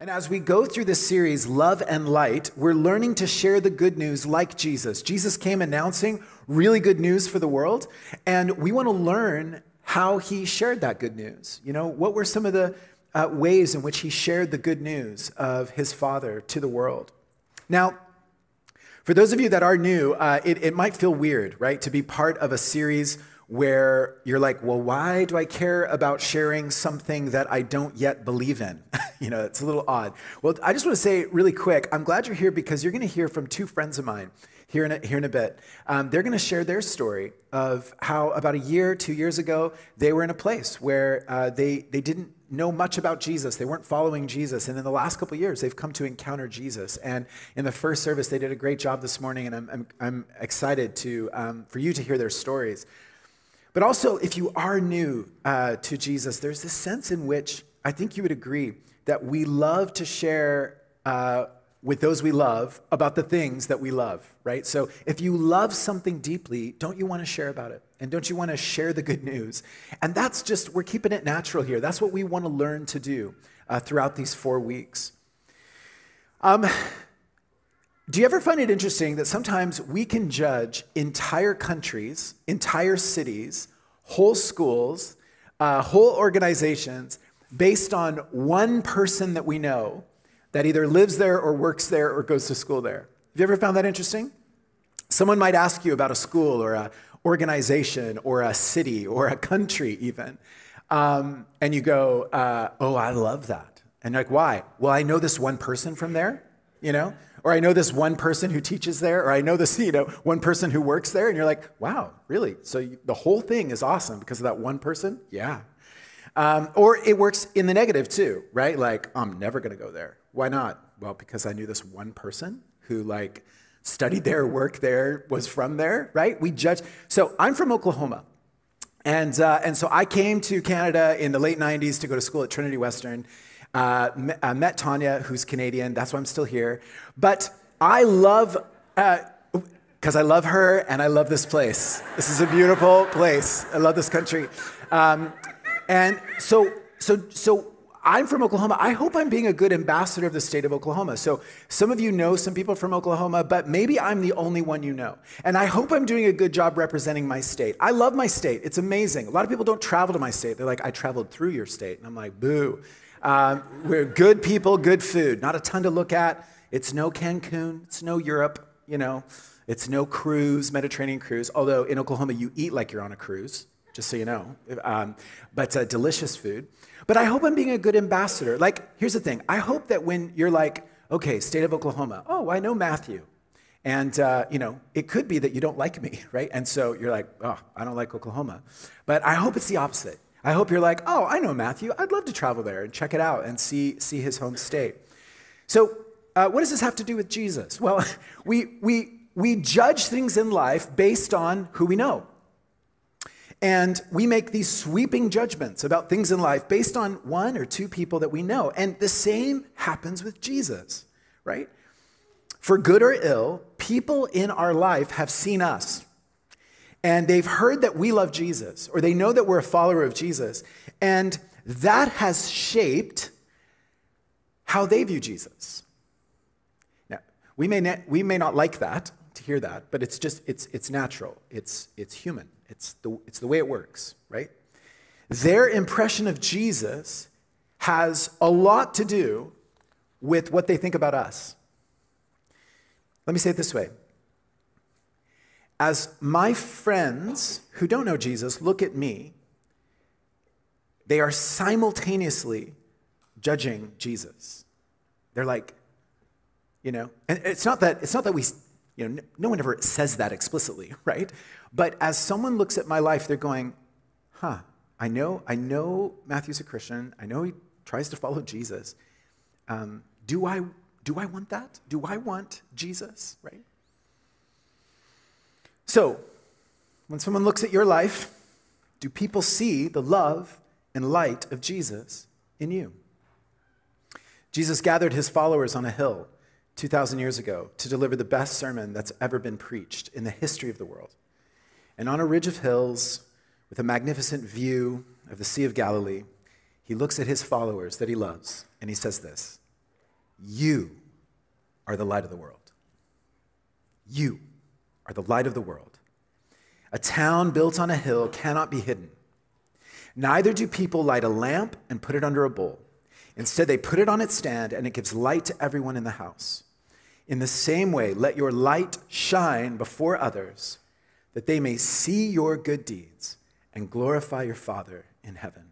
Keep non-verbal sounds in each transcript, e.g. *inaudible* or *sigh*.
And as we go through this series, Love and Light, we're learning to share the good news like Jesus. Jesus came announcing really good news for the world, and we want to learn how he shared that good news. You know, what were some of the uh, ways in which he shared the good news of his Father to the world? Now, for those of you that are new, uh, it, it might feel weird, right, to be part of a series where you're like, well, why do I care about sharing something that I don't yet believe in? *laughs* you know, it's a little odd. Well, I just want to say really quick, I'm glad you're here because you're going to hear from two friends of mine here in a, here in a bit. Um, they're going to share their story of how about a year, two years ago, they were in a place where uh, they, they didn't know much about Jesus. They weren't following Jesus. And in the last couple years, they've come to encounter Jesus. And in the first service, they did a great job this morning, and I'm, I'm, I'm excited to, um, for you to hear their stories. But also, if you are new uh, to Jesus, there's this sense in which I think you would agree that we love to share uh, with those we love about the things that we love, right? So if you love something deeply, don't you want to share about it? And don't you want to share the good news? And that's just, we're keeping it natural here. That's what we want to learn to do uh, throughout these four weeks. Um, do you ever find it interesting that sometimes we can judge entire countries, entire cities, whole schools, uh, whole organizations based on one person that we know that either lives there or works there or goes to school there? Have you ever found that interesting? Someone might ask you about a school or an organization or a city or a country, even. Um, and you go, uh, Oh, I love that. And you're like, Why? Well, I know this one person from there, you know? Or I know this one person who teaches there, or I know this, *laughs* you know, one person who works there, and you're like, wow, really? So you, the whole thing is awesome because of that one person? Yeah. Um, or it works in the negative too, right? Like, I'm never gonna go there. Why not? Well, because I knew this one person who like studied there, worked there, was from there, right? We judge. So I'm from Oklahoma. And, uh, and so I came to Canada in the late 90s to go to school at Trinity Western. Uh, met Tanya, who's Canadian. That's why I'm still here. But I love, because uh, I love her and I love this place. This is a beautiful place. I love this country. Um, and so, so, so I'm from Oklahoma. I hope I'm being a good ambassador of the state of Oklahoma. So some of you know some people from Oklahoma, but maybe I'm the only one you know. And I hope I'm doing a good job representing my state. I love my state. It's amazing. A lot of people don't travel to my state. They're like, I traveled through your state. And I'm like, boo. Um, we're good people, good food. Not a ton to look at. It's no Cancun. It's no Europe. You know, it's no cruise, Mediterranean cruise. Although in Oklahoma you eat like you're on a cruise, just so you know. Um, but uh, delicious food. But I hope I'm being a good ambassador. Like, here's the thing. I hope that when you're like, okay, state of Oklahoma. Oh, I know Matthew. And, uh, you know, it could be that you don't like me, *laughs* right? And so you're like, oh, I don't like Oklahoma. But I hope it's the opposite. I hope you're like, oh, I know Matthew. I'd love to travel there and check it out and see, see his home state. So, uh, what does this have to do with Jesus? Well, *laughs* we, we, we judge things in life based on who we know. And we make these sweeping judgments about things in life based on one or two people that we know. And the same happens with Jesus, right? For good or ill, people in our life have seen us and they've heard that we love Jesus, or they know that we're a follower of Jesus, and that has shaped how they view Jesus. Now, we may, not, we may not like that, to hear that, but it's just, it's, it's natural, it's, it's human, it's the, it's the way it works, right? Their impression of Jesus has a lot to do with what they think about us. Let me say it this way as my friends who don't know Jesus look at me, they are simultaneously judging Jesus. They're like, you know, and it's not that it's not that we, you know, no one ever says that explicitly, *laughs* right? But as someone looks at my life, they're going, huh, I know, I know Matthew's a Christian. I know he tries to follow Jesus. Um, do I do I want that? Do I want Jesus? Right? So, when someone looks at your life, do people see the love and light of Jesus in you? Jesus gathered his followers on a hill 2,000 years ago to deliver the best sermon that's ever been preached in the history of the world. And on a ridge of hills, with a magnificent view of the Sea of Galilee, he looks at his followers that he loves, and he says this You are the light of the world. You are the light of the world. A town built on a hill cannot be hidden. Neither do people light a lamp and put it under a bowl. Instead, they put it on its stand, and it gives light to everyone in the house. In the same way, let your light shine before others, that they may see your good deeds and glorify your Father in heaven.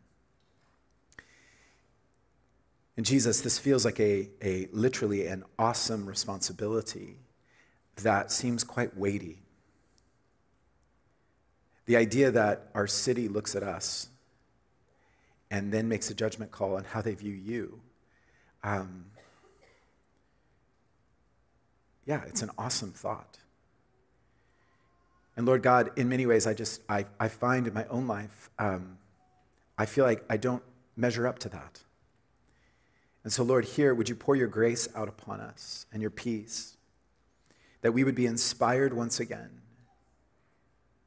And Jesus, this feels like a, a literally an awesome responsibility that seems quite weighty. The idea that our city looks at us and then makes a judgment call on how they view you. Um, yeah, it's an awesome thought. And Lord God, in many ways, I just, I, I find in my own life, um, I feel like I don't measure up to that. And so, Lord, here, would you pour your grace out upon us and your peace, that we would be inspired once again,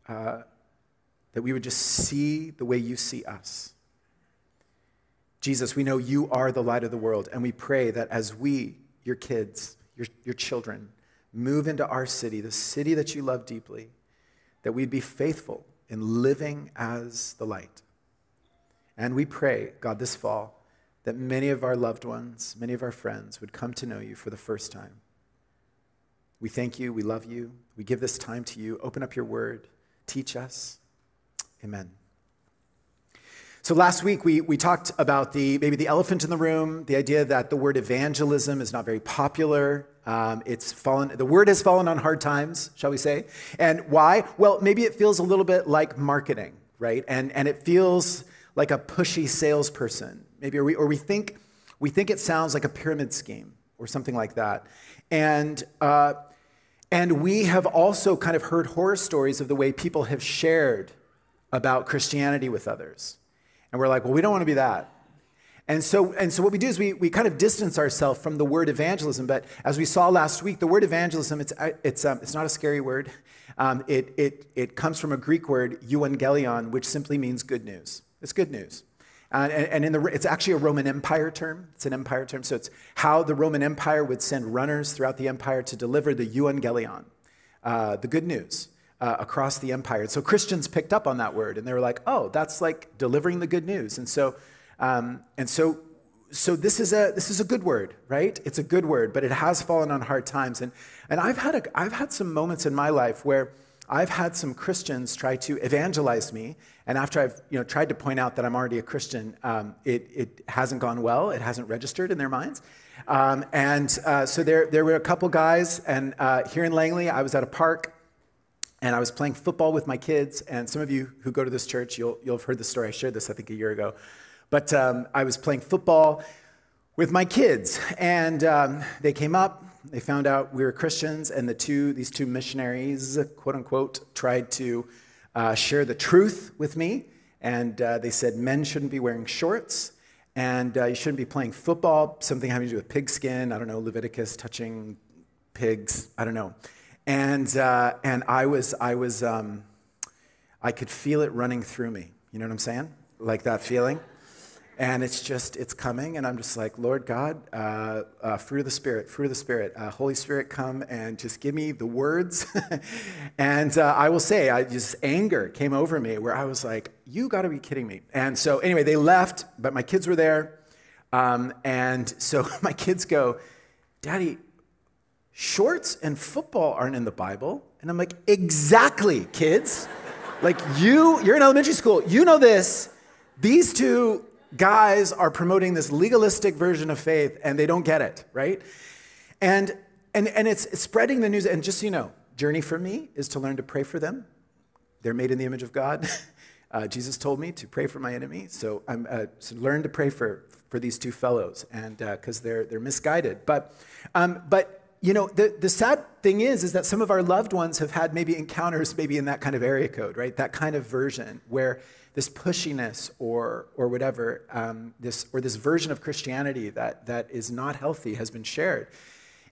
uh, that we would just see the way you see us. Jesus, we know you are the light of the world, and we pray that as we, your kids, your, your children, move into our city, the city that you love deeply, that we'd be faithful in living as the light. And we pray, God, this fall, that many of our loved ones, many of our friends would come to know you for the first time. We thank you. We love you. We give this time to you. Open up your word. Teach us. Amen. So last week we, we talked about the maybe the elephant in the room, the idea that the word evangelism is not very popular. Um, it's fallen. The word has fallen on hard times, shall we say? And why? Well, maybe it feels a little bit like marketing, right? And and it feels like a pushy salesperson maybe, or we, or we, think, we think it sounds like a pyramid scheme or something like that. And, uh, and we have also kind of heard horror stories of the way people have shared about Christianity with others. And we're like, well, we don't want to be that. And so, and so what we do is we, we kind of distance ourselves from the word evangelism. But as we saw last week, the word evangelism, it's, it's, um, it's not a scary word. Um, it, it, it comes from a Greek word, euangelion, which simply means good news. It's good news. Uh, and, and in the, it's actually a Roman Empire term. It's an empire term. So it's how the Roman Empire would send runners throughout the empire to deliver the euangelion, uh, the good news, uh, across the empire. And so Christians picked up on that word, and they were like, "Oh, that's like delivering the good news." And so, um, and so, so this is a this is a good word, right? It's a good word, but it has fallen on hard times. And and I've had a, I've had some moments in my life where I've had some Christians try to evangelize me, and after I've you know, tried to point out that I'm already a Christian, um, it, it hasn't gone well. It hasn't registered in their minds. Um, and uh, so there, there were a couple guys, and uh, here in Langley, I was at a park, and I was playing football with my kids. And some of you who go to this church, you'll, you'll have heard the story. I shared this, I think, a year ago. But um, I was playing football with my kids, and um, they came up, they found out we were Christians, and the two, these two missionaries, quote unquote, tried to uh, share the truth with me. And uh, they said men shouldn't be wearing shorts, and uh, you shouldn't be playing football, something having to do with pigskin. I don't know, Leviticus touching pigs. I don't know. And, uh, and I was, I was, um, I could feel it running through me. You know what I'm saying? Like that feeling and it's just it's coming and i'm just like lord god uh, uh, fruit of the spirit fruit of the spirit uh, holy spirit come and just give me the words. *laughs* And uh, i will say i just anger came over me where i was like you got to be kidding me. And so anyway they left but my kids were there. Um, and so *laughs* my kids go daddy shorts and football aren't in the bible. And i'm like exactly kids. Like you you're in elementary school. You know this. These two guys are promoting this legalistic version of faith and they don't get it, right? And, and, and it's, spreading the news. And just so you know, journey for me is to learn to pray for them. They're made in the image of God. *laughs* Uh, Jesus told me to pray for my enemy. So I'm uh, so learn to pray for, for these two fellows and because uh, they're, they're misguided. But, um, but you know, the, the sad thing is, is that some of our loved ones have had maybe encounters maybe in that kind of area code, right? That kind of version where this pushiness or, or whatever, um, this, or this version of Christianity that, that is not healthy has been shared.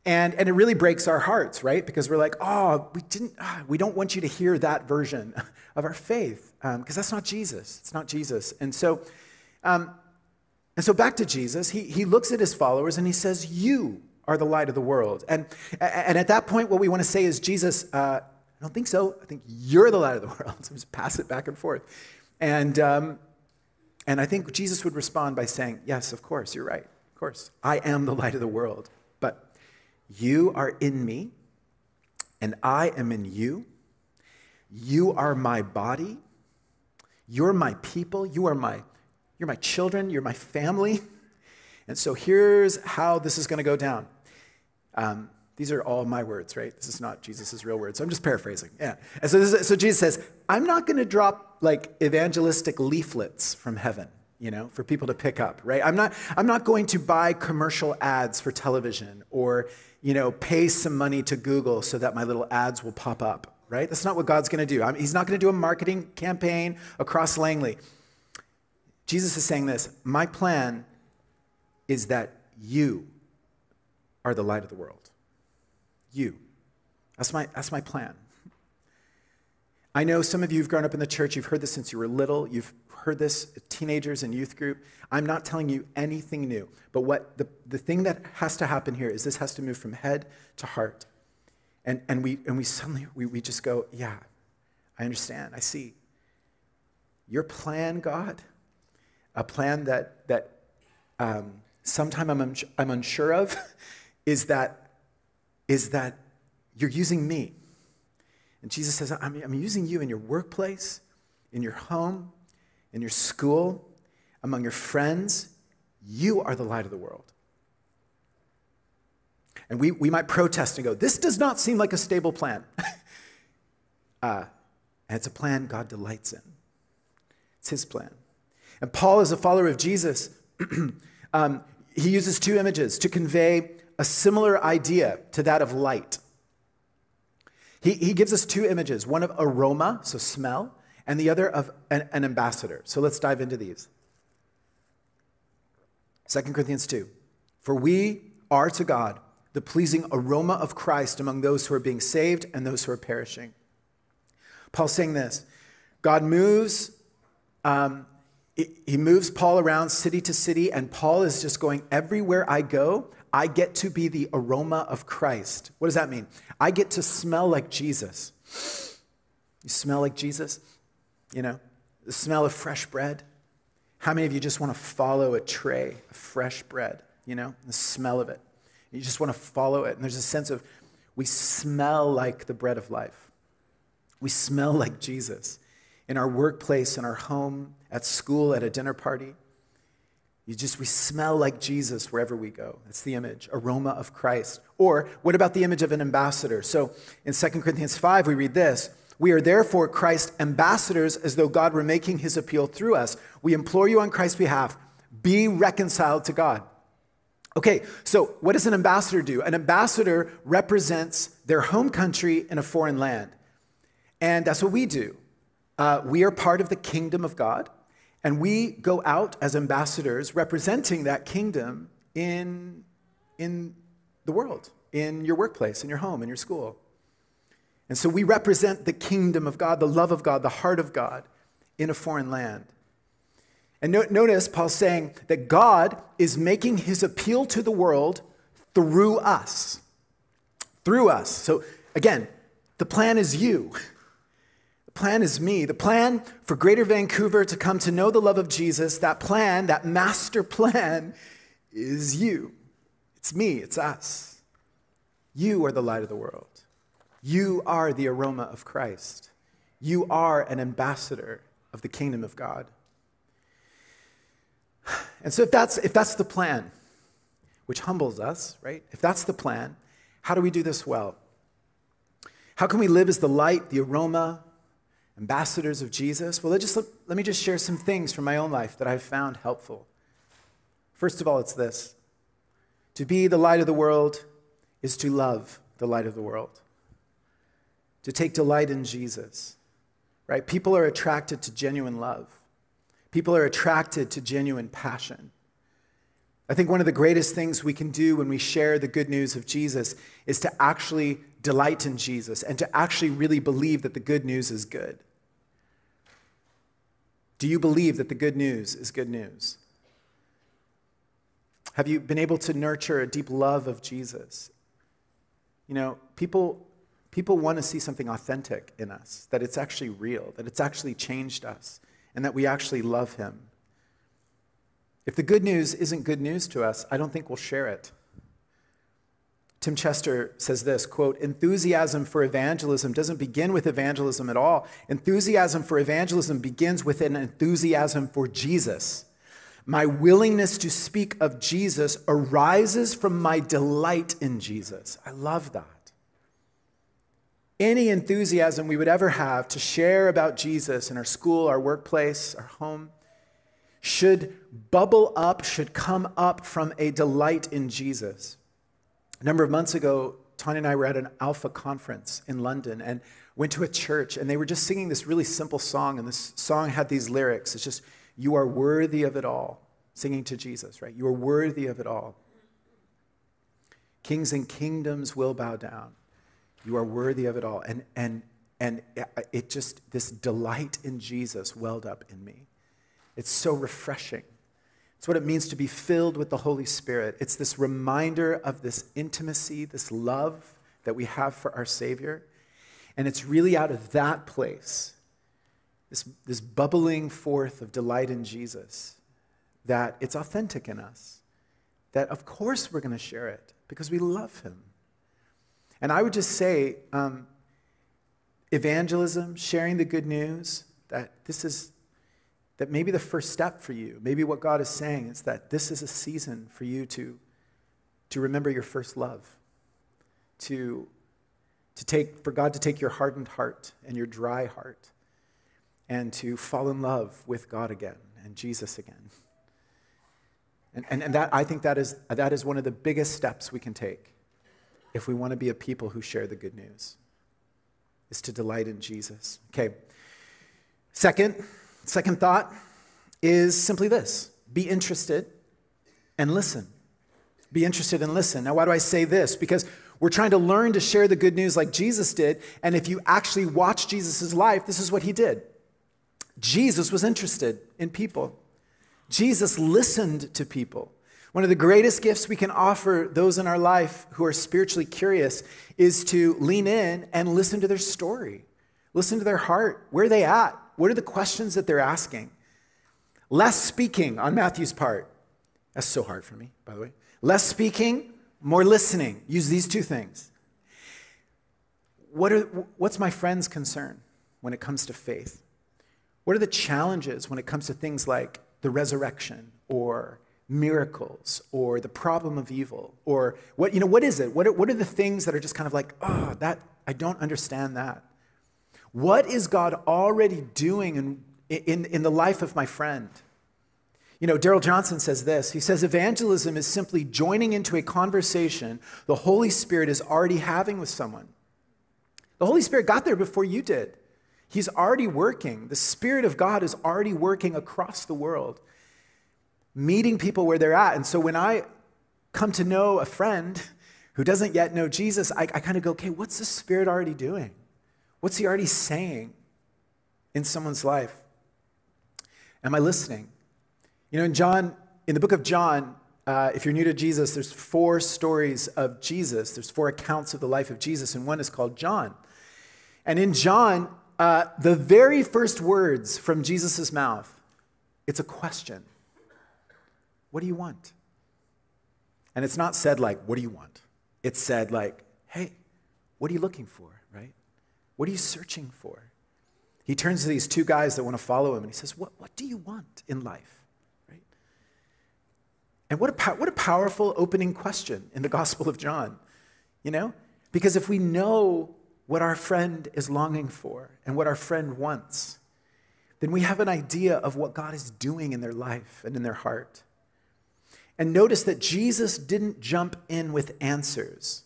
And, and it really breaks our hearts, right? Because we're like, oh, we, didn't, ah, we don't want you to hear that version of our faith, because um, that's not Jesus. It's not Jesus. And so, um, And so back to Jesus, he, he looks at his followers and he says, You are the light of the world. And, and at that point, what we want to say is, Jesus, uh, I don't think so. I think you're the light of the world. *laughs* So just pass it back and forth. And, um, and I think Jesus would respond by saying, Yes, of course, you're right. Of course, I am the light of the world. But you are in me, and I am in you. You are my body. You're my people. You are my, you're my children. You're my family. And so here's how this is going to go down. Um, these are all my words, right? This is not Jesus' real words. So I'm just paraphrasing. Yeah. And so, is, so Jesus says, I'm not going to drop like evangelistic leaflets from heaven, you know, for people to pick up, right? I'm not, I'm not going to buy commercial ads for television or, you know, pay some money to Google so that my little ads will pop up, right? That's not what God's going to do. I he's not going to do a marketing campaign across Langley. Jesus is saying this My plan is that you are the light of the world you. That's my, that's my plan. I know some of you have grown up in the church, you've heard this since you were little, you've heard this teenagers and youth group. I'm not telling you anything new, but what the, the thing that has to happen here is this has to move from head to heart. And, and, we, and we suddenly, we, we just go, yeah, I understand, I see. Your plan, God, a plan that, that um, sometime I'm, I'm unsure of, *laughs* is that is that you're using me. And Jesus says, I'm, I'm using you in your workplace, in your home, in your school, among your friends. You are the light of the world. And we, we might protest and go, This does not seem like a stable plan. *laughs* uh, and it's a plan God delights in, it's His plan. And Paul, as a follower of Jesus, *clears throat* um, he uses two images to convey a similar idea to that of light. He, he gives us two images one of aroma, so smell, and the other of an, an ambassador. So let's dive into these. 2 Corinthians 2. For we are to God the pleasing aroma of Christ among those who are being saved and those who are perishing. Paul's saying this God moves, um, he moves Paul around city to city, and Paul is just going, everywhere I go, I get to be the aroma of Christ. What does that mean? I get to smell like Jesus. You smell like Jesus? You know, the smell of fresh bread. How many of you just want to follow a tray of fresh bread? You know, the smell of it. You just want to follow it. And there's a sense of we smell like the bread of life. We smell like Jesus in our workplace, in our home, at school, at a dinner party. You just, we smell like Jesus wherever we go. That's the image, aroma of Christ. Or what about the image of an ambassador? So in 2 Corinthians 5, we read this We are therefore Christ's ambassadors as though God were making his appeal through us. We implore you on Christ's behalf, be reconciled to God. Okay, so what does an ambassador do? An ambassador represents their home country in a foreign land. And that's what we do. Uh, we are part of the kingdom of God. And we go out as ambassadors representing that kingdom in, in the world, in your workplace, in your home, in your school. And so we represent the kingdom of God, the love of God, the heart of God in a foreign land. And no, notice Paul's saying that God is making his appeal to the world through us. Through us. So again, the plan is you. *laughs* plan is me. The plan for Greater Vancouver to come to know the love of Jesus, that plan, that master plan, is you. It's me, it's us. You are the light of the world. You are the aroma of Christ. You are an ambassador of the kingdom of God. And so, if that's, if that's the plan, which humbles us, right? If that's the plan, how do we do this well? How can we live as the light, the aroma, ambassadors of Jesus? Well, let, just, let me just share some things from my own life that I've found helpful. First of all, it's this to be the light of the world is to love the light of the world, to take delight in Jesus, right? People are attracted to genuine love, people are attracted to genuine passion. I think one of the greatest things we can do when we share the good news of Jesus is to actually delight in Jesus and to actually really believe that the good news is good. Do you believe that the good news is good news? Have you been able to nurture a deep love of Jesus? You know, people, people want to see something authentic in us, that it's actually real, that it's actually changed us, and that we actually love Him. If the good news isn't good news to us, I don't think we'll share it. Tim Chester says this quote, enthusiasm for evangelism doesn't begin with evangelism at all. Enthusiasm for evangelism begins with an enthusiasm for Jesus. My willingness to speak of Jesus arises from my delight in Jesus. I love that. Any enthusiasm we would ever have to share about Jesus in our school, our workplace, our home should bubble up, should come up from a delight in Jesus. A number of months ago, Tanya and I were at an Alpha conference in London and went to a church, and they were just singing this really simple song. And this song had these lyrics It's just, You are worthy of it all, singing to Jesus, right? You are worthy of it all. Kings and kingdoms will bow down. You are worthy of it all. And, and, and it just, this delight in Jesus welled up in me. It's so refreshing. It's what it means to be filled with the Holy Spirit. It's this reminder of this intimacy, this love that we have for our Savior. And it's really out of that place, this, this bubbling forth of delight in Jesus, that it's authentic in us. That, of course, we're going to share it because we love Him. And I would just say um, evangelism, sharing the good news, that this is that maybe the first step for you, maybe what God is saying is that this is a season for you to, to remember your first love, to, to take, for God to take your hardened heart and your dry heart and to fall in love with God again and Jesus again. And, and, and that, I think that is, that is one of the biggest steps we can take if we want to be a people who share the good news, is to delight in Jesus. Okay. Second, Second thought is simply this be interested and listen. Be interested and listen. Now, why do I say this? Because we're trying to learn to share the good news like Jesus did. And if you actually watch Jesus' life, this is what he did. Jesus was interested in people, Jesus listened to people. One of the greatest gifts we can offer those in our life who are spiritually curious is to lean in and listen to their story, listen to their heart. Where are they at? What are the questions that they're asking? Less speaking on Matthew's part. That's so hard for me, by the way. Less speaking, more listening. Use these two things. What are, what's my friend's concern when it comes to faith? What are the challenges when it comes to things like the resurrection or miracles or the problem of evil or what you know what is it what are, what are the things that are just kind of like oh that i don't understand that what is God already doing in, in, in the life of my friend? You know, Darrell Johnson says this. He says, Evangelism is simply joining into a conversation the Holy Spirit is already having with someone. The Holy Spirit got there before you did. He's already working. The Spirit of God is already working across the world, meeting people where they're at. And so when I come to know a friend who doesn't yet know Jesus, I, I kind of go, okay, what's the Spirit already doing? What's he already saying in someone's life? Am I listening? You know, in John, in the book of John, uh, if you're new to Jesus, there's four stories of Jesus. There's four accounts of the life of Jesus, and one is called John. And in John, uh, the very first words from Jesus' mouth, it's a question. What do you want? And it's not said like, what do you want? It's said like, hey, what are you looking for? What are you searching for? He turns to these two guys that want to follow him and he says, What, what do you want in life? Right? And what a, what a powerful opening question in the Gospel of John, you know? Because if we know what our friend is longing for and what our friend wants, then we have an idea of what God is doing in their life and in their heart. And notice that Jesus didn't jump in with answers.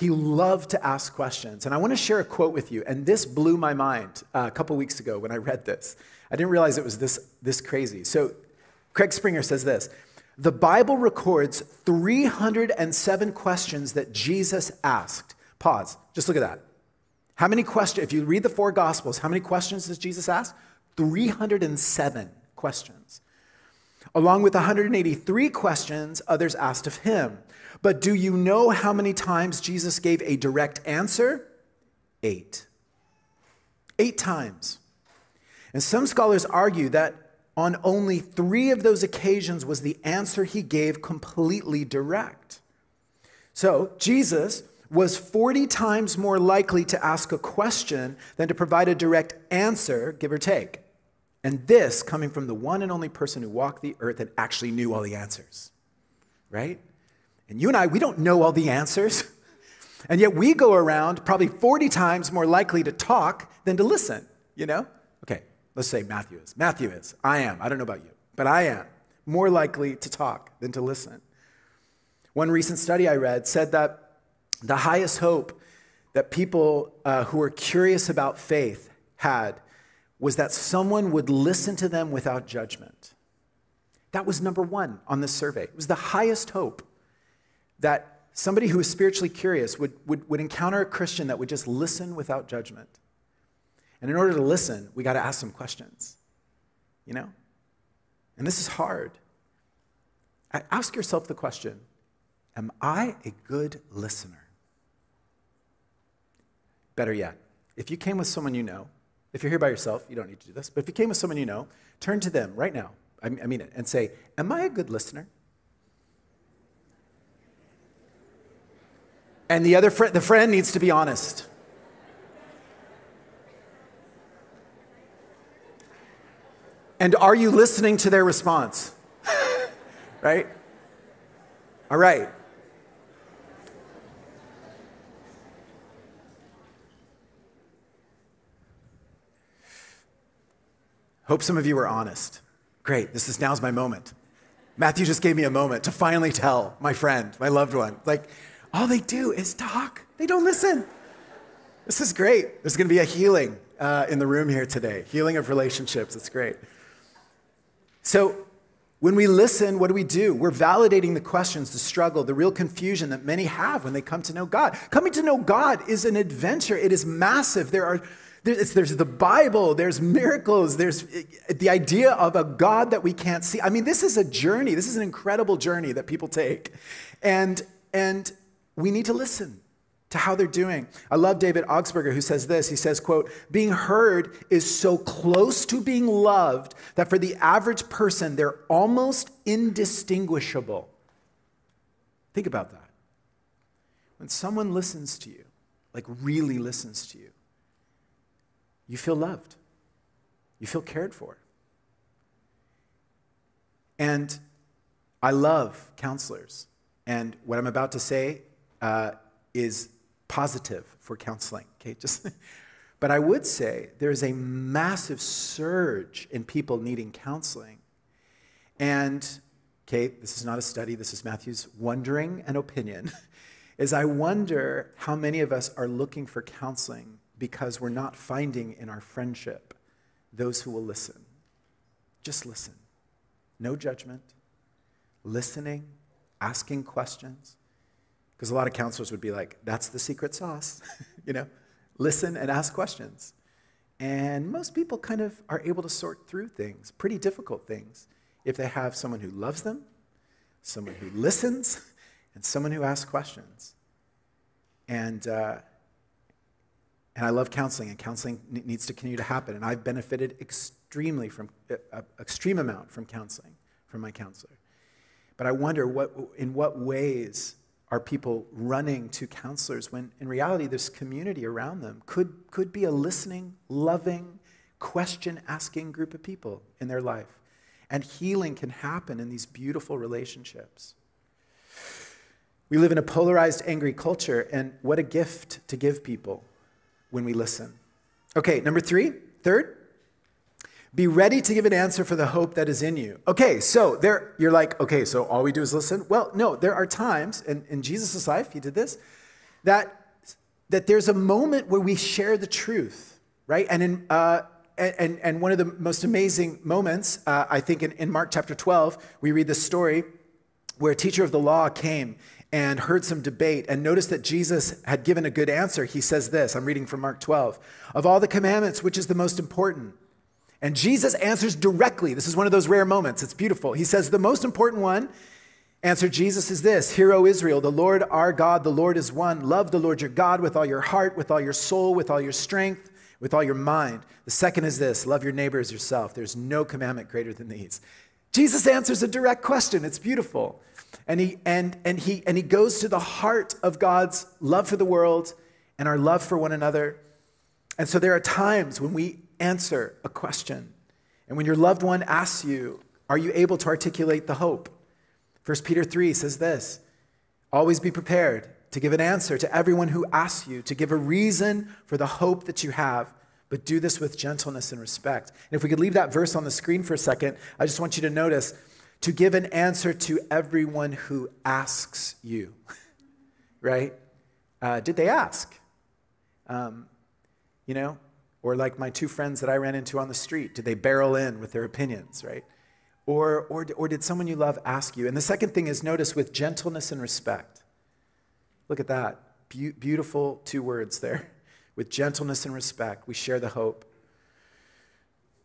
He loved to ask questions. And I want to share a quote with you. And this blew my mind uh, a couple weeks ago when I read this. I didn't realize it was this, this crazy. So, Craig Springer says this The Bible records 307 questions that Jesus asked. Pause. Just look at that. How many questions, if you read the four Gospels, how many questions does Jesus ask? 307 questions. along with 183 questions others asked of him. But do you know how many times Jesus gave a direct answer? Eight. Eight times. And some scholars argue that on only three of those occasions was the answer he gave completely direct. So Jesus was 40 times more likely to ask a question than to provide a direct answer, give or take. And this coming from the one and only person who walked the earth and actually knew all the answers, right? And you and I, we don't know all the answers. And yet we go around probably 40 times more likely to talk than to listen, you know? Okay, let's say Matthew is. Matthew is. I am. I don't know about you, but I am more likely to talk than to listen. One recent study I read said that the highest hope that people uh, who were curious about faith had was that someone would listen to them without judgment. That was number one on this survey. It was the highest hope that somebody who is spiritually curious would, would, would encounter a Christian that would just listen without judgment. And in order to listen, we got to ask some questions, you know? And this is hard. Ask yourself the question Am I a good listener? Better yet, if you came with someone you know, if you're here by yourself, you don't need to do this, but if you came with someone you know, turn to them right now, I mean it, and say, Am I a good listener? And the other friend, the friend needs to be honest. And are you listening to their response? *laughs* right? All right. Hope some of you are honest. Great, this is now's my moment. Matthew just gave me a moment to finally tell my friend, my loved one. Like, all they do is talk, they don't listen. This is great. There's going to be a healing uh, in the room here today, healing of relationships. It's great. So, when we listen, what do we do? We're validating the questions, the struggle, the real confusion that many have when they come to know God. Coming to know God is an adventure, it is massive. There are there's, there's the Bible, there's miracles, there's the idea of a God that we can't see. I mean, this is a journey. This is an incredible journey that people take. And, and we need to listen to how they're doing. I love David Augsburger who says this. He says, quote, being heard is so close to being loved that for the average person, they're almost indistinguishable. Think about that. When someone listens to you, like really listens to you, you feel loved, you feel cared for. And I love counselors. And what I'm about to say uh, is positive for counseling, okay? Just, *laughs* but I would say there's a massive surge in people needing counseling. And, okay, this is not a study, this is Matthew's wondering and opinion, *laughs* is I wonder how many of us are looking for counseling because we're not finding in our friendship those who will listen. Just listen. No judgment. Listening, asking questions. Because a lot of counselors would be like, that's the secret sauce. *laughs* you know, listen and ask questions. And most people kind of are able to sort through things, pretty difficult things, if they have someone who loves them, someone who listens, *laughs* and someone who asks questions. And, uh, and I love counseling, and counseling needs to continue to happen. And I've benefited extremely from, uh, uh, extreme amount from counseling, from my counselor. But I wonder what, in what ways are people running to counselors when in reality this community around them could, could be a listening, loving, question asking group of people in their life. And healing can happen in these beautiful relationships. We live in a polarized, angry culture, and what a gift to give people when we listen. Okay, number three, third, be ready to give an answer for the hope that is in you. Okay, so there you're like, okay, so all we do is listen. Well, no, there are times, and in Jesus' life, he did this, that that there's a moment where we share the truth, right? And in uh, and, and one of the most amazing moments, uh, I think in, in Mark chapter 12, we read this story where a teacher of the law came and heard some debate and noticed that Jesus had given a good answer. He says this I'm reading from Mark 12 Of all the commandments, which is the most important? And Jesus answers directly. This is one of those rare moments. It's beautiful. He says, The most important one, answer Jesus is this Hear, O Israel, the Lord our God, the Lord is one. Love the Lord your God with all your heart, with all your soul, with all your strength, with all your mind. The second is this love your neighbor as yourself. There's no commandment greater than these. Jesus answers a direct question. It's beautiful. And he, and, and, he, and he goes to the heart of God's love for the world and our love for one another. And so there are times when we answer a question. And when your loved one asks you, are you able to articulate the hope? 1 Peter 3 says this Always be prepared to give an answer to everyone who asks you, to give a reason for the hope that you have, but do this with gentleness and respect. And if we could leave that verse on the screen for a second, I just want you to notice to give an answer to everyone who asks you, *laughs* right? Uh, did they ask? Um, you know, or like my two friends that I ran into on the street, did they barrel in with their opinions, right? Or, or, or did someone you love ask you? And the second thing is notice with gentleness and respect. Look at that. Be- beautiful two words there. *laughs* With gentleness and respect, we share the hope.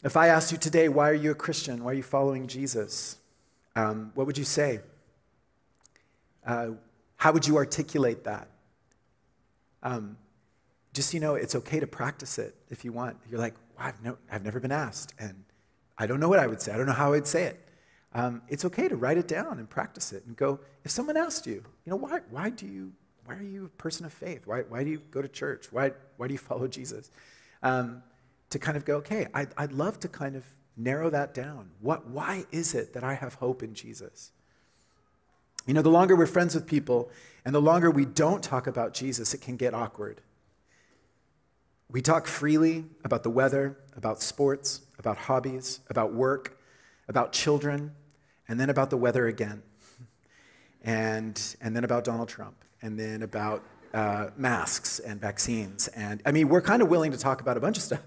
If I asked you today, why are you a Christian? Why are you following Jesus? Um, what would you say? Uh, how would you articulate that? Um, just you know, it's okay to practice it if you want. You're like, well, I've, no, I've never been asked, and I don't know what I would say. I don't know how I'd say it. Um, it's okay to write it down and practice it and go, if someone asked you, you know, why, why do you, why are you a person of faith? Why, why do you go to church? Why, why do you *laughs* follow Jesus? Um, to kind of go, okay, I'd, I'd love to kind of narrow that down. What, why is it that I have hope in Jesus? You know, the longer we're friends with people and the longer we don't talk about Jesus, it can get awkward. We talk freely about the weather, about sports, about hobbies, about work, about children, and then about the weather again. And, and then about Donald Trump, and then about uh, masks and vaccines. And I mean, we're kind of willing to talk about a bunch of stuff.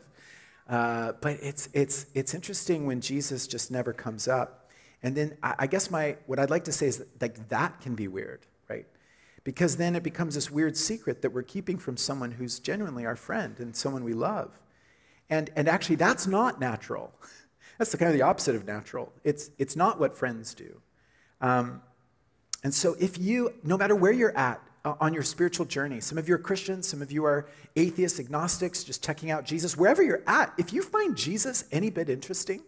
Uh, but it's, it's, it's interesting when Jesus just never comes up. And then I, I guess my, what I'd like to say is that like, that can be weird because then it becomes this weird secret that we're keeping from someone who's genuinely our friend and someone we love. And, and actually, that's not natural. *laughs* That's the kind of the opposite of natural. It's, it's not what friends do. Um, and so, if you, no matter where you're at uh, on your spiritual journey, some of you are Christians, some of you are atheists, agnostics, just checking out Jesus, wherever you're at, if you find Jesus any bit interesting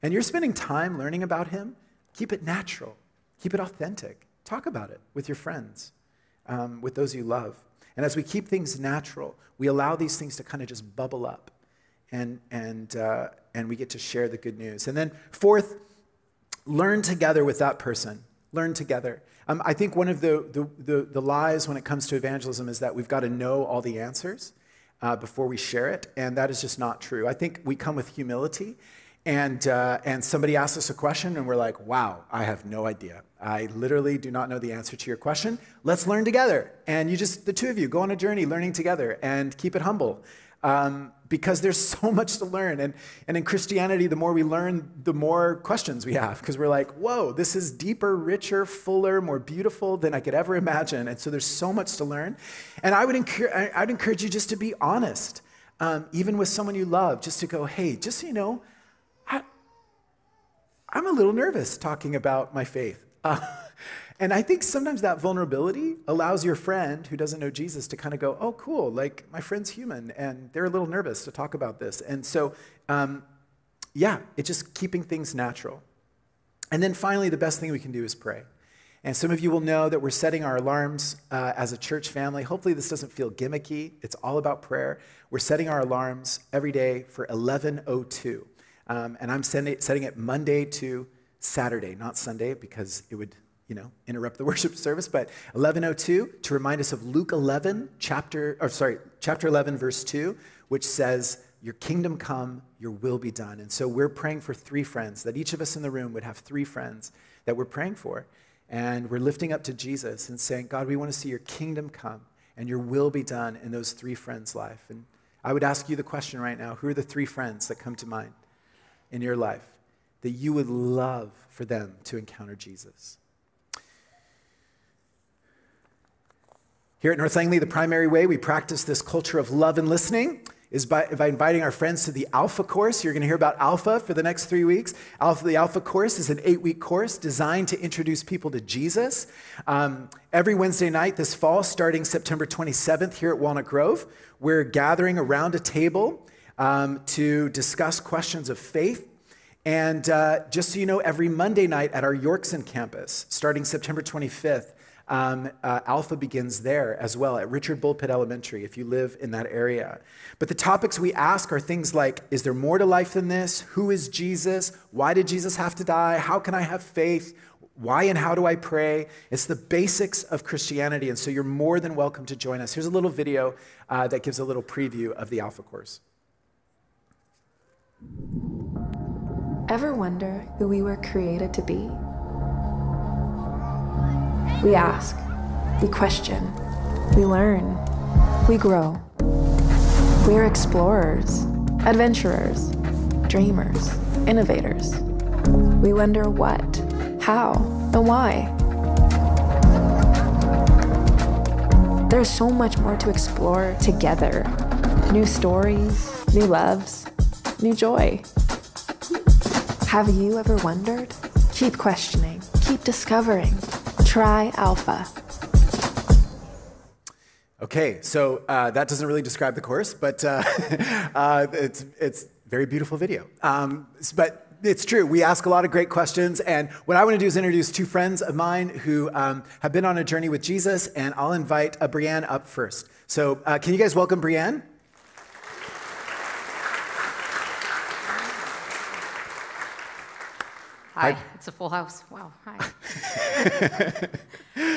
and you're spending time learning about him, keep it natural, keep it authentic. Talk about it with your friends um, with those you love. And as we keep things natural, we allow these things to kind of just bubble up and, and, uh, and we get to share the good news. And then, fourth, learn together with that person. Learn together. Um, I think one of the, the, the, the, lies when it comes to evangelism is that we've got to know all the answers uh, before we share it, and that is just not true. I think we come with humility and, uh, and somebody asks us a question, and we're like, wow, I have no idea. I literally do not know the answer to your question. Let's learn together. And you just, the two of you, go on a journey learning together and keep it humble. Um, because there's *laughs* so much to learn. And, and in Christianity, the more we learn, the more questions we have, because we're like, whoa, this is deeper, richer, fuller, more beautiful than I could ever imagine. And so there's so much to learn. And I would, encourage, I'd encourage you just to be honest, um, even with someone you love, just to go, hey, just so you know, I, I'm a little nervous talking about my faith. Uh, *laughs* and I think sometimes that vulnerability allows your friend who doesn't know Jesus to kind of go, oh, cool, like my friend's human and they're a little nervous to talk about this. And so, um, yeah, it's just keeping things natural. And then finally, the best thing we can do is pray. And some of you will know that we're setting our alarms uh, as a church family. Hopefully, this doesn't feel gimmicky. It's all about prayer. We're setting our alarms every day for 1102. Um, and I'm setting it Monday to Saturday, not Sunday, because it would, you know, interrupt the *laughs* worship service. But 1102 to remind us of Luke 11, chapter, or sorry, chapter 11, verse 2, which says, "Your kingdom come, your will be done." And so we're praying for three friends. That each of us in the room would have three friends that we're praying for, and we're lifting up to Jesus and saying, "God, we want to see your kingdom come." And your will be done in those three friends' life. And I would ask you the question right now who are the three friends that come to mind? in your life that you would love for them to encounter Jesus. Here at North Langley, the primary way we practice this culture of love and listening is by, by inviting our friends to the Alpha course. You're going to hear about Alpha for the next three weeks. Alpha, the Alpha course is an eight week course designed to introduce people to Jesus. Um, every Wednesday night this fall, starting September 27th here at Walnut Grove, we're gathering around a table um, to discuss questions of faith. And uh, just so you know, every Monday night at our Yorkson campus, starting September 25th, um, uh, Alpha begins there as well at Richard Bulpitt Elementary if you live in that area. But the topics we ask are things like Is there more to life than this? Who is Jesus? Why did Jesus have to die? How can I have faith? Why and how do I pray? It's the basics of Christianity, and so you're more than welcome to join us. Here's a little video uh, that gives a little preview of the Alpha course. Ever wonder who we were created to be? We ask, we question, we learn, we grow. We're explorers, adventurers, dreamers, innovators. We wonder what, how, and why. There's so much more to explore together new stories, new loves, new joy. Have you ever wondered? Keep questioning, keep discovering. Try Alpha. Okay, so uh, that doesn't really describe the course, but uh, *laughs* uh, it's it's very beautiful video. Um, but it's true. We ask a lot of great questions, and what I want to do is introduce two friends of mine who um, have been on a journey with Jesus, and I'll invite uh, Brienne up first. So, uh, can you guys welcome Brienne? Hi. Hi. It's a full house. Wow. Hi.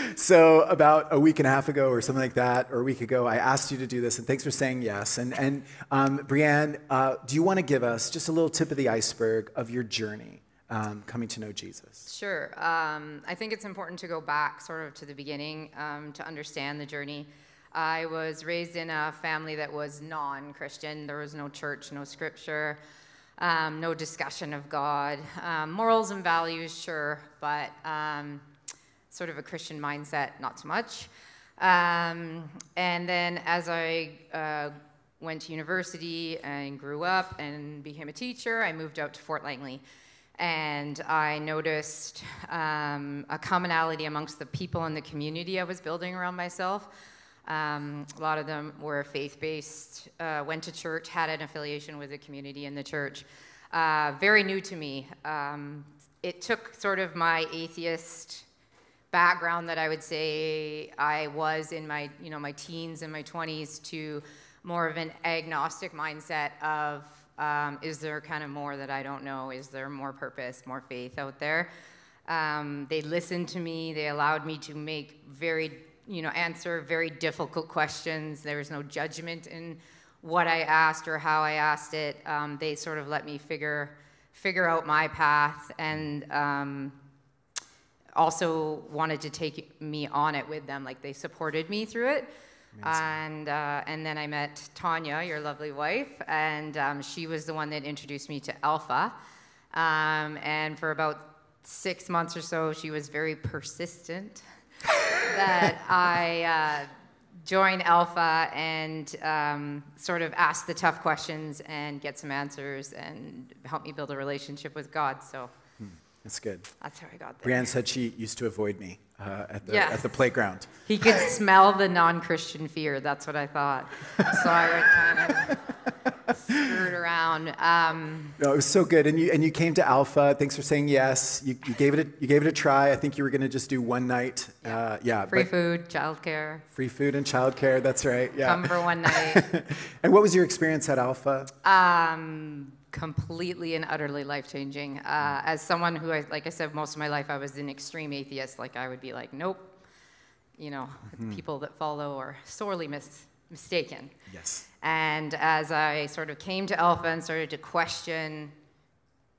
*laughs* so about a week and a half ago or something like that, or a week ago, I asked you to do this, and thanks for saying yes. And, and um, Brienne, uh, do you want to give us just a little tip of the iceberg of your journey um, coming to know Jesus? Sure. Um, I think it's important to go back sort of to the beginning um, to understand the journey. I was raised in a family that was non-Christian. There was no church, no scripture um, no discussion of God. Um, morals and values, sure, but um, sort of a Christian mindset, not so much. Um, and then as I uh, went to university and grew up and became a teacher, I moved out to Fort Langley. And I noticed um, a commonality amongst the people in the community I was building around myself. Um, a lot of them were faith-based, uh, went to church, had an affiliation with the community in the church. Uh, very new to me. Um, it took sort of my atheist background that I would say I was in my, you know, my teens and my 20s to more of an agnostic mindset of um, is there kind of more that I don't know? Is there more purpose, more faith out there? Um, they listened to me. They allowed me to make very you know, answer very difficult questions. There was no judgment in what I asked or how I asked it. Um, they sort of let me figure figure out my path and um, also wanted to take me on it with them. Like they supported me through it. Amazing. And uh, and then I met Tanya, your lovely wife, and um, she was the one that introduced me to Alpha. Um, and for about six months or so, she was very persistent *laughs* that I uh, join Alpha and um, sort of ask the tough questions and get some answers and help me build a relationship with God. So. That's good. That's how I got there. Brienne said she used to avoid me uh, at, the, yes. at the playground. He could smell the non-Christian fear. That's what I thought. So I would kind of skirt around. Um, no, it was so good. And you, and you came to Alpha. Thanks for saying yes. You, you, gave, it a, you gave it a try. I think you were going to just do one night. Yeah. Uh, yeah free food, childcare. Free food and childcare. That's right. Yeah. Come for one night. *laughs* and what was your experience at Alpha? Um, completely and utterly life changing. Uh, as someone who, I, like I said, most of my life I was an extreme atheist. Like I would be like, nope. You know, mm-hmm. people that follow are sorely mis- mistaken. Yes. And as I sort of came to Alpha and started to question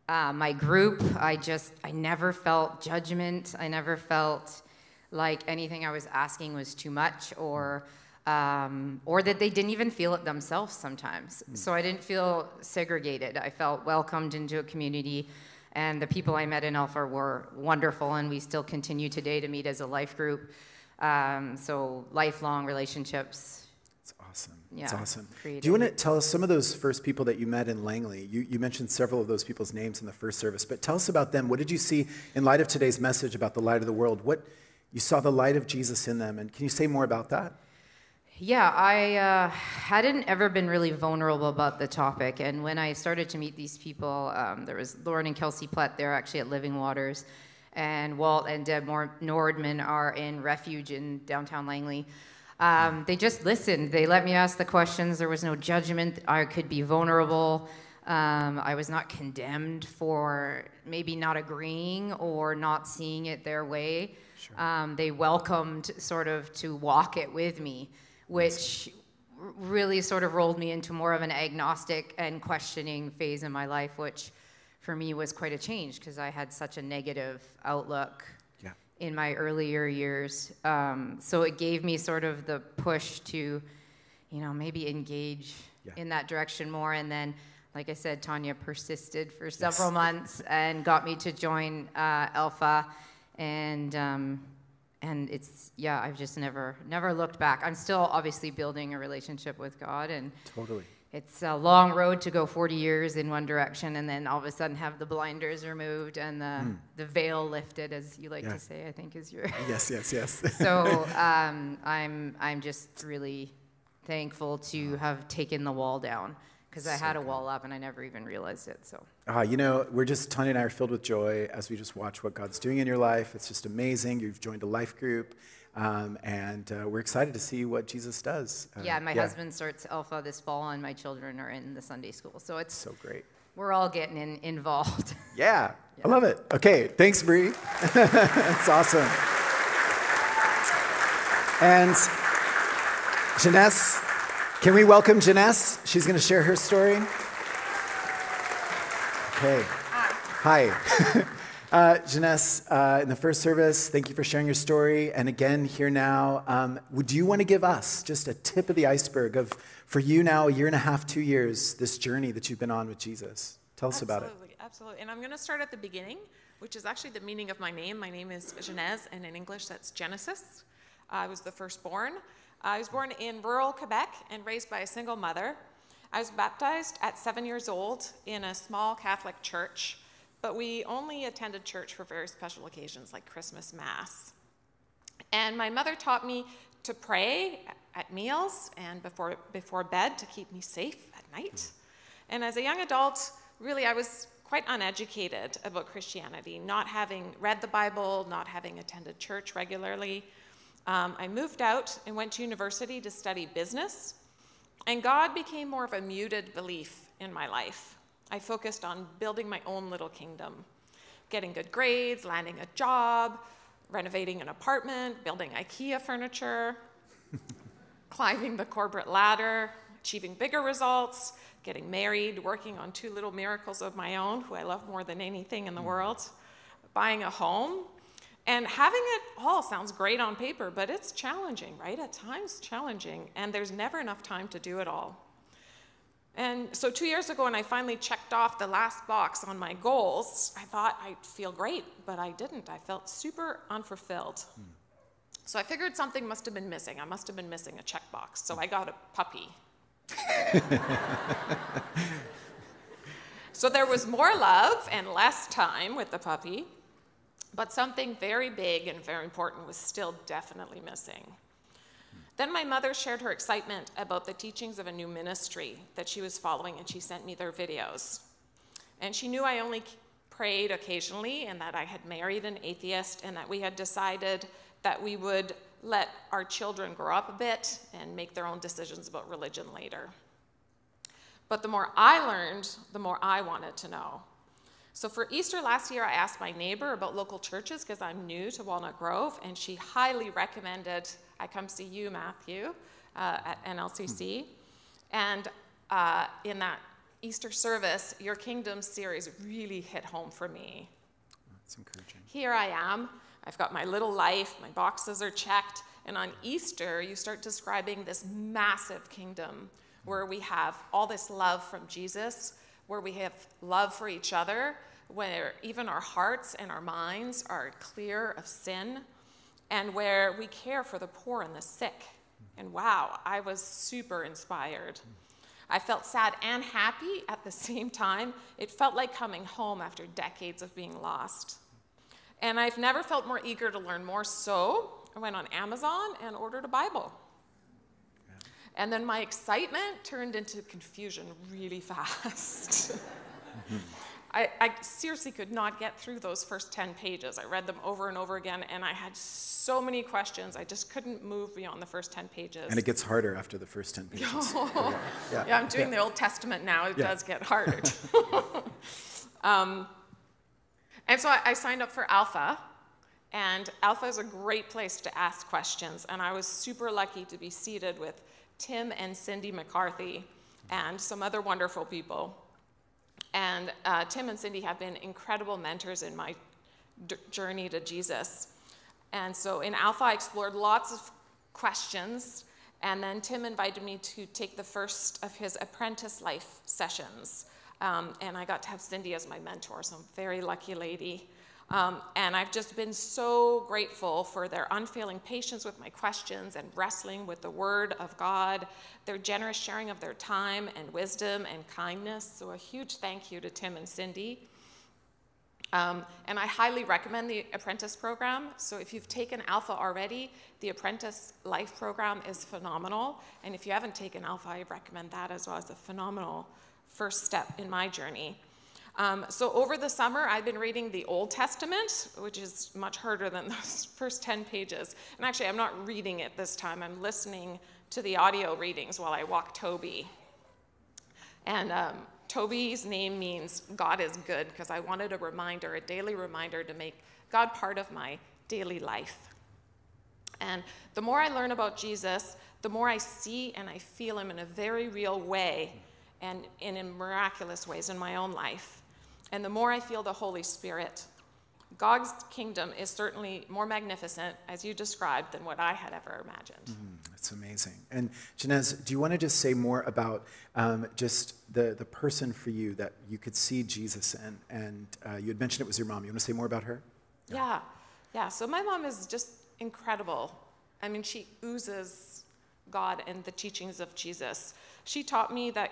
uh, my group, I just, I never felt judgment. I never felt like anything I was asking was too much or um, or that they didn't even feel it themselves sometimes. Mm. So I didn't feel segregated. I felt welcomed into a community, and the people I met in Alpha were wonderful, and we still continue today to meet as a life group. Um, so lifelong relationships. Awesome. Yeah, That's awesome. Do you want to tell us some of those first people that you met in Langley? You, you mentioned several of those people's names in the first service, but tell us about them. What did you see in light of today's message about the light of the world? What you saw the light of Jesus in them, and can you say more about that? Yeah, I uh, hadn't ever been really vulnerable about the topic, and when I started to meet these people, um, there was Lauren and Kelsey Platt. They're actually at Living Waters, and Walt and Deb Nordman are in Refuge in downtown Langley. Um, they just listened. They let me ask the questions. There was no judgment. I could be vulnerable. Um, I was not condemned for maybe not agreeing or not seeing it their way. Um, they welcomed sort of to walk it with me, which r- really sort of rolled me into more of an agnostic and questioning phase in my life, which for me was quite a change because I had such a negative outlook. In my earlier years. Um, so it gave me sort of the push to, you know, maybe engage Yeah. in that direction more. And then, like I said, Tanya persisted for several months and got me to join uh, Alpha. And um, and it's yeah, I've just never never looked back. I'm still obviously building a relationship with God and. Totally. It's a long road to go 40 years in one direction and then all of a sudden have the blinders removed and the, the veil lifted, as you like. Yeah. to say, I think is your. *laughs* Yes, yes, yes. *laughs* so um, I'm, I'm just really thankful to have taken the wall down because I had a wall up and I never even realized it. So Ah, you know, we're just, Tanya and I are filled with joy as we just watch what God's doing in your life. It's just amazing. You've joined a life group, um, and uh, we're excited to see what Jesus does. Uh, yeah, my husband starts Alpha this fall and my children are in the Sunday school. So it's, So great. we're all getting in, involved. *laughs* Yeah, I love it. Okay, thanks, Bree. *laughs* That's awesome. And Genèse, can we welcome Genèse? She's going to share her story. Okay. Hi. *laughs* uh, Genèse, uh, in the first service, thank you for sharing your story. And again, here now, um, would you want to give us just a tip of the iceberg of, for you now, a year and a half, two years, this journey that you've been on with Jesus? Tell us about it. Absolutely, absolutely. And I'm going to start at the beginning, which is actually the meaning of my name. My name is Genèse, and in English that's Genesis. I was the firstborn. I was born in rural Quebec and raised by a single mother. I was baptized at seven years old in a small Catholic church, but we only attended church for very special occasions like Christmas Mass. And my mother taught me to pray at meals and before, before bed to keep me safe at night. And as a young adult, really, I was quite uneducated about Christianity, not having read the Bible, not having attended church regularly. Um, I moved out and went to university to study business, and God became more of a muted belief in my life. I focused on building my own little kingdom, getting good grades, landing a job, renovating an apartment, building IKEA furniture, *laughs* climbing the corporate ladder, achieving bigger results, getting married, working on two little miracles of my own, who I love more than anything in the hmm. world, buying a home. And having it all sounds great on paper, but it's challenging, right? At times challenging, and there's never enough time to do it all. And so, two years ago, when I finally checked off the last box on my goals, I thought I'd feel great, but I didn't. I felt super unfulfilled. So, I figured something must have been missing. I must have been missing a checkbox. So, I got a puppy. *laughs* so, there was more love and less time with the puppy, but something very big and very important was still definitely missing. Then my mother shared her excitement about the teachings of a new ministry that she was following, and she sent me their videos. And she knew I only prayed occasionally, and that I had married an atheist, and that we had decided that we would let our children grow up a bit and make their own decisions about religion later. But the more I learned, the more I wanted to know. So for Easter last year, I asked my neighbor about local churches because I'm new to Walnut Grove, and she highly recommended I come see you, Matthew, uh, at NLCC. And uh, in that Easter service, your Kingdom series really hit home for me. That's encouraging. Here I am. I've got my little life, my boxes are checked. And on Easter, you start describing this massive kingdom where we have all this love from Jesus, where we have love for each other, where even our hearts and our minds are clear of sin, and where we care for the poor and the sick. And wow, I was super inspired. I felt sad and happy at the *laughs* same time. It felt like coming home after decades of being lost. And I've never felt more eager to learn more, so I went on Amazon and ordered a Bible. And then my excitement turned into confusion really *laughs* fast. *laughs* I, I, seriously could not get through those first 10 pages. I read them over and over again, and I had so many questions. I just couldn't move beyond the first 10 pages. And it gets harder after the first 10 pages. *laughs* yeah. Yeah. yeah. I'm doing yeah. the Old Testament now. It does get harder. *laughs* *laughs* um, and so I, I signed up for Alpha, and Alpha is a great place to ask questions. And I was super lucky to be seated with Tim and Cindy McCarthy and some other wonderful people. And uh, Tim and Cindy have been incredible mentors in my journey to Jesus. And so in Alpha, I explored lots of questions. And then Tim invited me to take the first of his apprentice life sessions. Um, and I got to have Cindy as my mentor, so I'm a very lucky lady. Um, and I've just been so grateful for their unfailing patience with my questions and wrestling with the Word of God, their generous sharing of their time and wisdom and kindness. So, a huge thank you to Tim and Cindy. Um, and I highly recommend the apprentice program. So, if you've taken Alpha already, the apprentice life program is phenomenal. And if you haven't taken Alpha, I recommend that as well as a phenomenal first step in my journey. Um, so over the summer, I've been reading the Old Testament, which is much harder than *laughs* those first 10 pages. And actually, I'm not reading it this time. I'm listening to the audio readings while I walk Toby. And um, Toby's name means God is good because I wanted a reminder, a daily reminder to make God part of my daily life. And the more I learn about Jesus, the more I see and I feel him in a very real way and in miraculous ways in my own life. And the more I feel the Holy Spirit, God's kingdom is certainly more magnificent, as you described, than what I had ever imagined. Mm, that's amazing. And Genèse, do you want to just say more about um, just the, the person for you that you could see Jesus in? And uh, you had mentioned it was your mom. You want to say more about her? Yeah. yeah. Yeah. So my mom is just incredible. I mean, she oozes God and the teachings of Jesus. She taught me that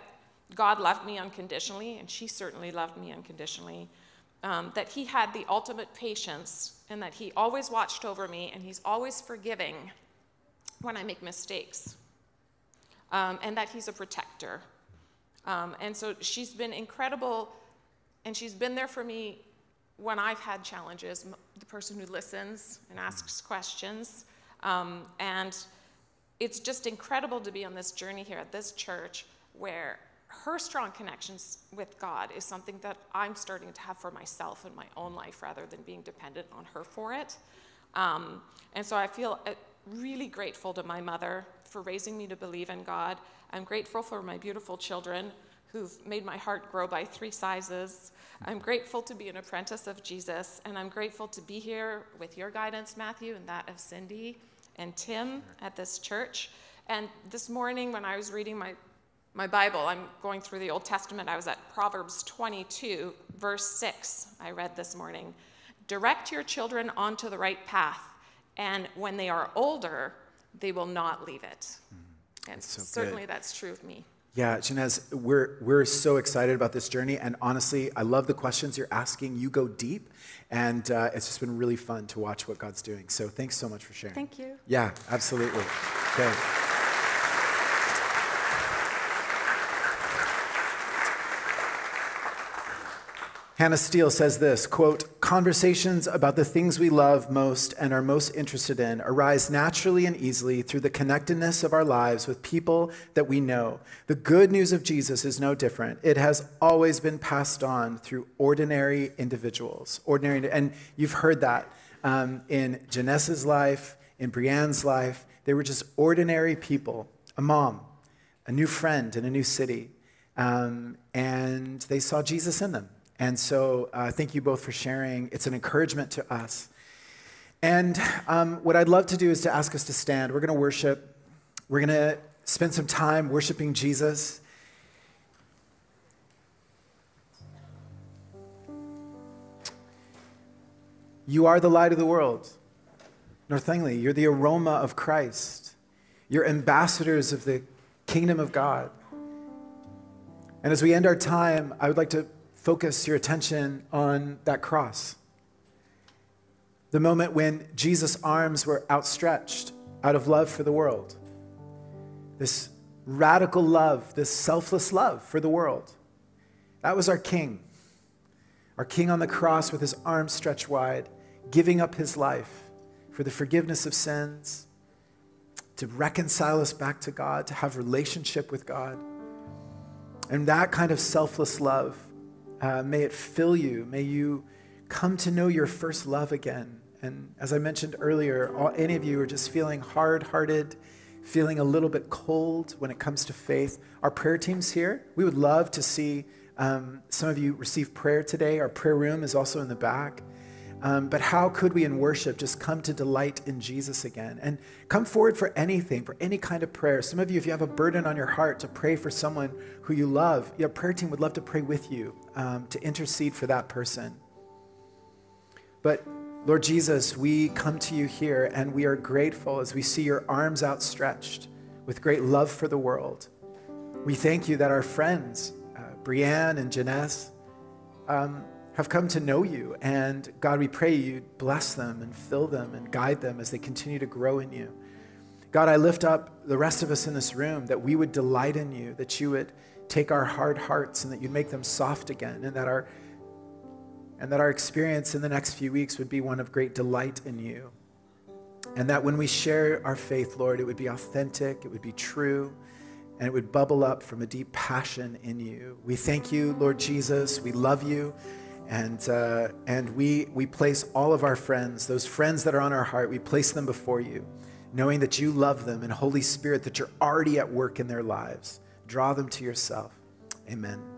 God loved me unconditionally, and she certainly loved me unconditionally. Um, that he had the ultimate patience, and that he always watched over me, and he's always forgiving when I make mistakes, um, and that he's a protector. Um, and so she's been incredible, and she's been there for me when I've had challenges, the person who listens and asks questions. Um, and it's just incredible to be on this journey here at this church where her strong connections with God is something that I'm starting to have for myself in my own life rather than being dependent on her for it. Um, and so I feel uh, really grateful to my mother for raising me to believe in God. I'm grateful for my beautiful children who've made my heart grow by three sizes. I'm grateful to be an apprentice of Jesus, and I'm grateful to be here with your guidance, Matthew, and that of Cindy and Tim at this church. And this morning, when I was reading my my Bible, I'm going through the Old Testament. I was at Proverbs 22, verse 6, I read this morning. Direct your children onto the right path, and when they are older, they will not leave it. Mm, and so certainly good. that's true of me. Yeah, Genèse, we're, we're so excited about this journey. And honestly, I love the questions you're asking. You go deep. And uh, it's just been really fun to watch what God's doing. So thanks so much for sharing. Thank you. Yeah, absolutely. Okay. Hannah Steele says this quote, conversations about the things we love most and are most interested in arise naturally and easily through the connectedness of our lives with people that we know. The good news of Jesus is no different. It has always been passed on through ordinary individuals. Ordinary, and you've heard that um, in Janessa's life, in Brienne's life. They were just ordinary people, a mom, a new friend in a new city, um, and they saw Jesus in them. And so, uh, thank you both for sharing. It's an encouragement to us. And um, what I'd love to do is to ask us to stand. We're going to worship. We're going to spend some time worshiping Jesus. You are the light of the world. North Langley, you're the aroma of Christ. You're ambassadors of the kingdom of God. And as we end our time, I would like to focus your attention on that cross. The moment when Jesus' arms were outstretched out of love for the world. This radical love, this selfless love for the world. That was our King. Our King on the cross with his arms stretched wide, giving up his life for the forgiveness of sins, to reconcile us back to God, to have relationship with God. And that kind of selfless love, uh, may it fill you. May you come to know your first love again. And as I mentioned earlier, all, any of you who are just feeling hard hearted, feeling a little bit cold when it comes to faith. Our prayer team's here. We would love to see um, some of you receive prayer today. Our prayer room is also in the back. Um, but how could we in worship just come to delight in Jesus again and come forward for anything, for any kind of prayer? Some of you, if you have a burden on your heart to pray for someone who you love, your prayer team would love to pray with you um, to intercede for that person. But Lord Jesus, we come to you here and we are grateful as we see your arms outstretched with great love for the world. We thank you that our friends, uh, Brianne and Genèse, um, have come to know you. And God, we pray you bless them and fill them and guide them as they continue to grow in you. God, I lift up the rest of us in this room that we would delight in you, that you would take our hard hearts and that you'd make them soft again, and that our and that our experience in the next few weeks would be one of great delight in you. And that when we share our faith, Lord, it would be authentic, it would be true, and it would bubble up from a deep passion in you. We thank you, Lord Jesus. We love you. And, uh, and we, we place all of our friends, those friends that are on our heart, we place them before you, knowing that you love them and Holy Spirit, that you're already at work in their lives. Draw them to yourself. Amen.